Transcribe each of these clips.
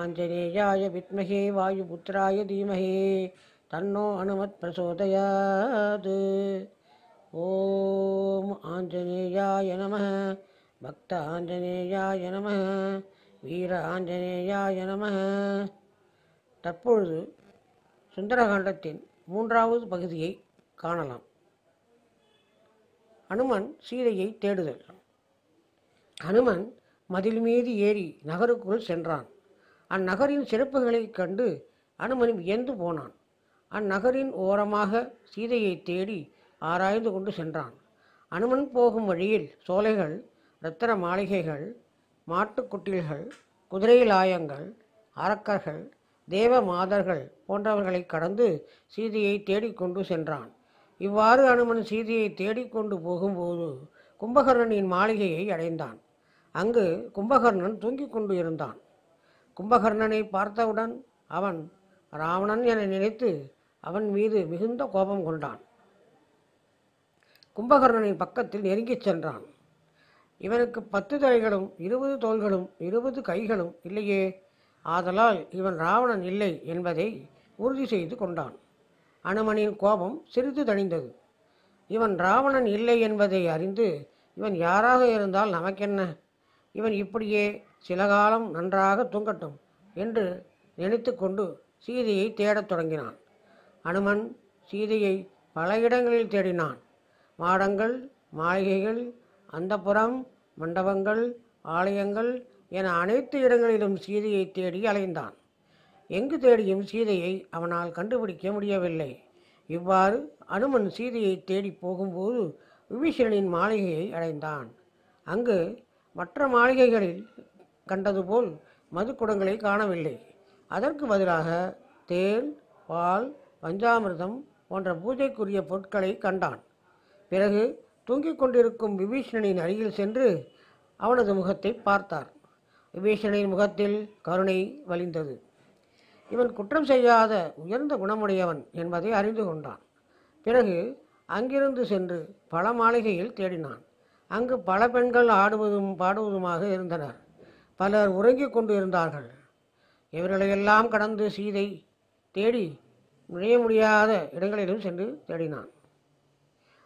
ஆஞ்சநேயாய வித்மகே வாயுபுத்திராய தீமகே. தன்னோ அனுமத் பிரசோதயாது. ஓம் ஆஞ்சநேயாய நம பக்த ஆஞ்சநேயாய நம வீர ஆஞ்சநேயாய நம தற்பொழுது சுந்தரகாண்டத்தின் மூன்றாவது பகுதியை காணலாம். அனுமன் சீதையை தேடுதல். அனுமன் மதில் மீது ஏறி நகருக்குள் சென்றான். அந்நகரின் சிறப்புகளைக் கண்டு அனுமன் வியந்து போனான். அந்நகரின் ஓரமாக சீதையை தேடி ஆராய்ந்து கொண்டு சென்றான். அனுமன் போகும் வழியில் சோலைகள் இரத்தன மாளிகைகள் மாட்டுக்குட்டில்கள் குதிரை லாயங்கள் அரக்கர்கள் தேவ மாதர்கள் போன்றவர்களை கடந்து சீதையை தேடிக்கொண்டு சென்றான். இவ்வாறு அனுமன் சீதையை தேடிக்கொண்டு போகும்போது கும்பகர்ணனின் மாளிகையை அடைந்தான். அங்கு கும்பகர்ணன் தூங்கிக் கொண்டு இருந்தான். கும்பகர்ணனை பார்த்தவுடன் அவன் ராவணன் என நினைத்து அவன் மீது மிகுந்த கோபம் கொண்டான். கும்பகர்ணனின் பக்கத்தில் நெருங்கிச் சென்றான். இவனுக்கு பத்து தலைகளும் இருபது தோள்களும் இருபது கைகளும் இல்லையே. ஆதலால் இவன் ராவணன் இல்லை என்பதை உறுதி செய்து கொண்டான். அனுமனின் கோபம் சிறிது தணிந்தது. இவன் ராவணன் இல்லை என்பதை அறிந்து இவன் யாராக இருந்தால் நமக்கென்ன? இவன் இப்படியே சில காலம் நன்றாக தூங்கட்டும் என்று நினைத்து கொண்டு சீதையை தேடத் தொடங்கினான். அனுமன் சீதையை பல இடங்களில் தேடினான். மாடங்கள் மாளிகைகள் அந்தப்புறம் மண்டபங்கள் ஆலயங்கள் என அனைத்து இடங்களிலும் சீதையை தேடி அலைந்தான். எங்கு தேடியும் சீதையை அவனால் கண்டுபிடிக்க முடியவில்லை. இவ்வாறு அனுமன் சீதையை தேடி போகும்போது விபீஷணனின் மாளிகையை அடைந்தான். அங்கு மற்ற மாளிகைகளில் கண்டது போல் மதுக்குடங்களை காணவில்லை. அதற்கு பதிலாக தேன் பால் பஞ்சாமிர்தம் போன்ற பூஜைக்குரிய பொருட்களை கண்டான். பிறகு தூங்கிக் கொண்டிருக்கும் விபீஷணனின் அருகில் சென்று அவனது முகத்தை பார்த்தார். விபீஷணனின் முகத்தில் கருணை வலிந்தது. இவன் குற்றம் செய்யாத உயர்ந்த குணமுடையவன் என்பதை அறிந்து கொண்டான். பிறகு அங்கிருந்து சென்று பல மாளிகையில் தேடினான். அங்கு பல பெண்கள் ஆடுவதும் பாடுவதுமாக இருந்தனர். பலர் உறங்கிக் கொண்டு இருந்தார்கள் இவர்களையெல்லாம் கடந்து சீதை தேடி நுழைய முடியாத இடங்களிலும் சென்று தேடினான்.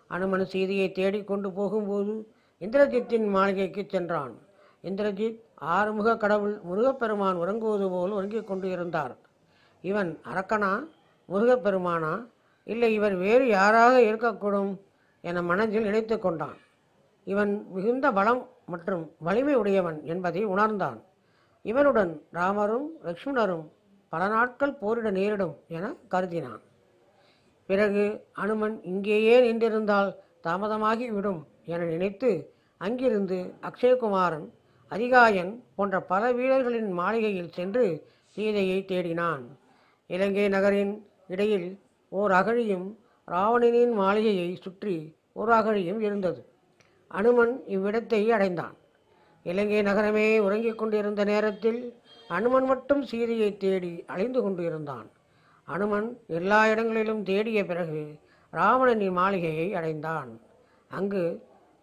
அனுமன் சீதையை தேடிக்கொண்டு போகும்போது இந்திரஜித்தின் மாளிகைக்கு சென்றான். இந்திரஜித் ஆறுமுக கடவுள் முருகப்பெருமான் உறங்குவது போல் உறங்கிக் கொண்டு இருந்தார் இவன் அரக்கனா முருகப்பெருமானா? இல்லை இவர் வேறு யாராக இருக்கக்கூடும்? என மனதில் நினைத்து கொண்டான். இவன் மிகுந்த பலம் மற்றும் வலிமை உடையவன் என்பதை உணர்ந்தான். இவனுடன் ராமரும் லக்ஷ்மணரும் பல நாட்கள் போரிட நேரிடும் என கருதினான். பிறகு அனுமன் இங்கேயே நின்றிருந்தால் தாமதமாகிவிடும் என நினைத்து அங்கிருந்து அக்ஷயகுமாரன் அதிகாயன் போன்ற பல வீரர்களின் மாளிகையில் சென்று சீதையை தேடினான். இலங்கை நகரின் இடையில் ஓர் அகழியும் ராவணனின் மாளிகையை சுற்றி ஒரு அகழியும் இருந்தது. அனுமன் இவ்விடத்தை அடைந்தான். இலங்கை நகரமே உறங்கிக் கொண்டிருந்த நேரத்தில் அனுமன் மட்டும் சீதையை தேடி அலைந்து கொண்டிருந்தான். அனுமன் எல்லா இடங்களிலும் தேடிய பிறகு ராவணனின் மாளிகையை அடைந்தான். அங்கு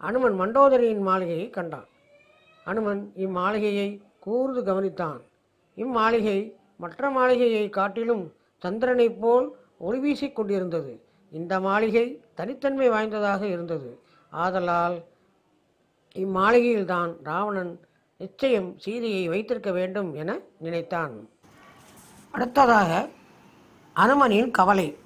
அனுமன் மண்டோதரியின் மாளிகையை கண்டான். அனுமன் இம்மாளிகையை கூர்ந்து கவனித்தான். இம்மாளிகை மற்ற மாளிகையை காட்டிலும் சந்திரனைப் போல் ஒளி வீசிக் கொண்டிருந்தது. இந்த மாளிகை தனித்தன்மை வாய்ந்ததாக இருந்தது. ஆதலால் இம்மாளிகையில்தான் ராவணன் நிச்சயம் சீதையை வைத்திருக்க வேண்டும் என நினைத்தான். அடுத்ததாக அனுமனின் கவலை.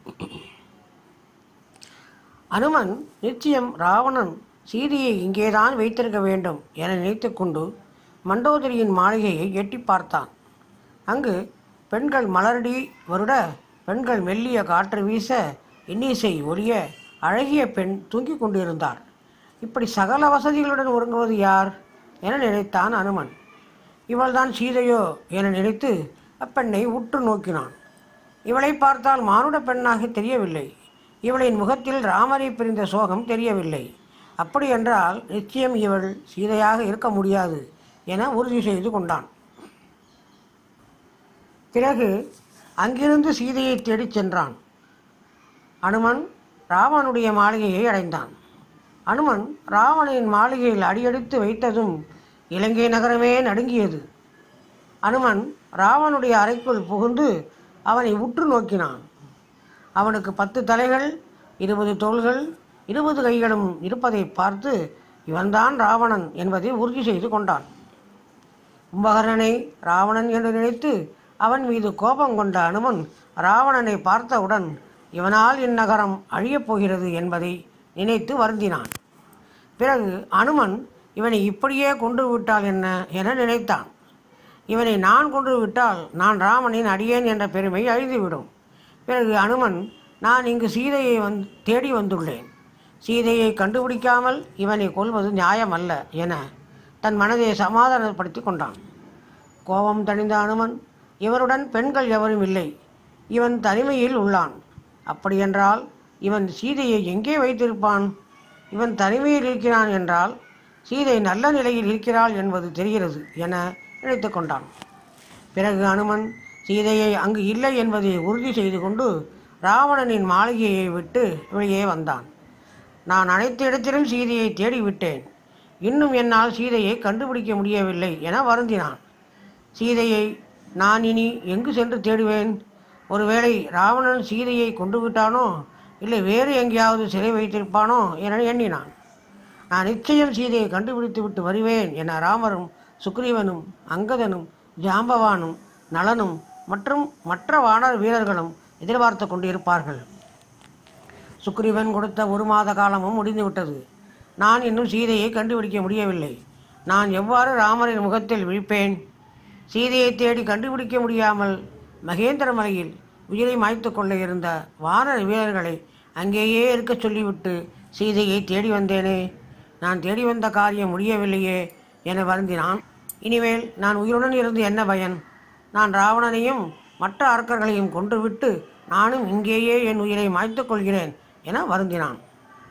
அனுமன் நிச்சயம் ராவணன் சீதையை இங்கேதான் வைத்திருக்க வேண்டும் என நினைத்துக்கொண்டு மண்டோதரியின் மாளிகையை எட்டி பார்த்தான். அங்கு பெண்கள் மலரடி வருட பெண்கள் மெல்லிய காற்று வீச இன்னிசை ஒழிய அழகிய பெண் தூங்கிக் கொண்டிருந்தார். இப்படி சகல வசதிகளுடன் உறங்குவது யார்? என நினைத்தான் அனுமன். இவள்தான் சீதையோ என நினைத்து அப்பெண்ணை உற்று நோக்கினான். இவளை பார்த்தால் மானுட பெண்ணாக தெரியவில்லை. இவளின் முகத்தில் ராமரை பிரிந்த சோகம் தெரியவில்லை. அப்படி என்றால் நிச்சயம் இவள் சீதையாக இருக்க முடியாது என உறுதி செய்து கொண்டான். பிறகு அங்கிருந்து சீதையை தேடிச் சென்றான். அனுமன் ராமனுடைய மாளிகையை அடைந்தான். அனுமன் ராவணனின் மாளிகையில் அடியெடுத்து வைத்ததும் இலங்கை நகரமே நடுங்கியது. அனுமன் ராவனுடைய அறைக்குள் புகுந்து அவனை உற்று நோக்கினான். அவனுக்கு பத்து தலைகள் இருபது தோள்கள் இருபது கைகளும் இருப்பதை பார்த்து இவன்தான் ராவணன் என்பதை உறுதி செய்து கொண்டான். கும்பகர்ணனை ராவணன் என்று நினைத்து அவன் மீது கோபம் கொண்ட அனுமன் ராவணனை பார்த்தவுடன் இவனால் இந்நகரம் அழியப் போகிறது என்பதை நினைத்து வருந்தினான். பிறகு அனுமன் இவனை இப்படியே கொன்று விட்டால் என்ன? என நினைத்தான். இவனை நான் கொன்று விட்டால் நான் ராமனின் அடியேன் என்ற பெருமை அழிந்துவிடும். பிறகு அனுமன் நான் இங்கு சீதையை வந் தேடி வந்துள்ளேன். சீதையை கண்டுபிடிக்காமல் இவனை கொல்வது நியாயமல்ல என தன் மனதை சமாதானப்படுத்தி கொண்டான். கோபம் தணிந்த அனுமன் இவருடன் பெண்கள் எவரும் இல்லை. இவன் தனிமையில் உள்ளான். அப்படியென்றால் இவன் சீதையை எங்கே வைத்திருப்பான்? இவன் தனிமையில் இருக்கிறான் என்றால் சீதை நல்ல நிலையில் இருக்கிறாள் என்பது தெரிகிறது என நினைத்து கொண்டான். பிறகு அனுமன் சீதையை அங்கு இல்லை என்பதை உறுதி செய்து கொண்டு ராவணனின் மாளிகையை விட்டு வெளியே வந்தான். நான் அனைத்து இடத்திலும் சீதையை தேடிவிட்டேன் இன்னும் என்னால் சீதையை கண்டுபிடிக்க முடியவில்லை என வருந்தினான். சீதையை நான் இனி எங்கு சென்று தேடுவேன்? ஒருவேளை ராவணன் சீதையை கொண்டு விட்டானோ? இல்லை வேறு எங்கேயாவது சிறை வைத்திருப்பானோ என எண்ணினான். நான் நிச்சயம் சீதையை கண்டுபிடித்து விட்டு வருவேன் என ராமரும் சுக்ரீவனும் அங்கதனும் ஜாம்பவானும் நலனும் மற்றும் மற்ற வானர் வீரர்களும் எதிர்பார்த்து கொண்டிருப்பார்கள். சுக்ரீவன் கொடுத்த ஒரு மாத காலமும் முடிந்துவிட்டது. நான் இன்னும் சீதையை கண்டுபிடிக்க முடியவில்லை. நான் எவ்வாறு ராமரின் முகத்தில் விழிப்பேன்? சீதையை தேடி கண்டுபிடிக்க முடியாமல் மகேந்திர மலையில் உயிரை மாய்த்து கொள்ள இருந்த வார வீரர்களை அங்கேயே இருக்கச் சொல்லிவிட்டு சீதையை தேடி வந்தேனே. நான் தேடி வந்த காரியம் முடியவில்லையே என வருந்தினான். இனிமேல் நான் உயிருடன் இருந்து என்ன பயன்? நான் ராவணனையும் மற்ற அரக்கர்களையும் கொன்றுவிட்டு நானும் இங்கேயே என் உயிரை மாய்த்து கொள்கிறேன் என வருந்தினான்.